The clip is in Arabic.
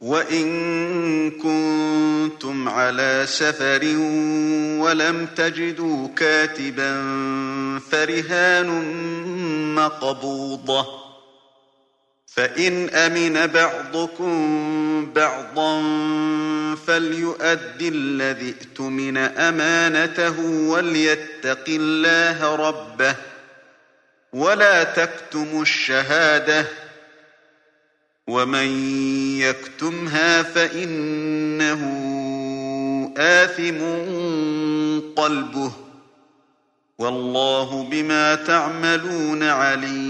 وَإِن كُنتُمْ عَلَىٰ سَفَرٍ وَلَمْ تَجِدُوا كَاتِبًا فَرِهَانٌ مَّقْبُوضَةٌ ۖ فَإِنْ أَمِنَ بَعْضُكُم بَعْضًا فَلْيُؤَدِّ الَّذِي اؤْتُمِنَ أَمَانَتَهُ وَلْيَتَّقِ اللَّهَ رَبَّهُ ۗ وَلَا تَكْتُمُوا الشَّهَادَةَ ۚ وَمَن يَكْتُمْهَا فَإِنَّهُ آثِمٌ قَلْبُهُ ۗ وَاللَّهُ بِمَا تَعْمَلُونَ عَلِيمٌ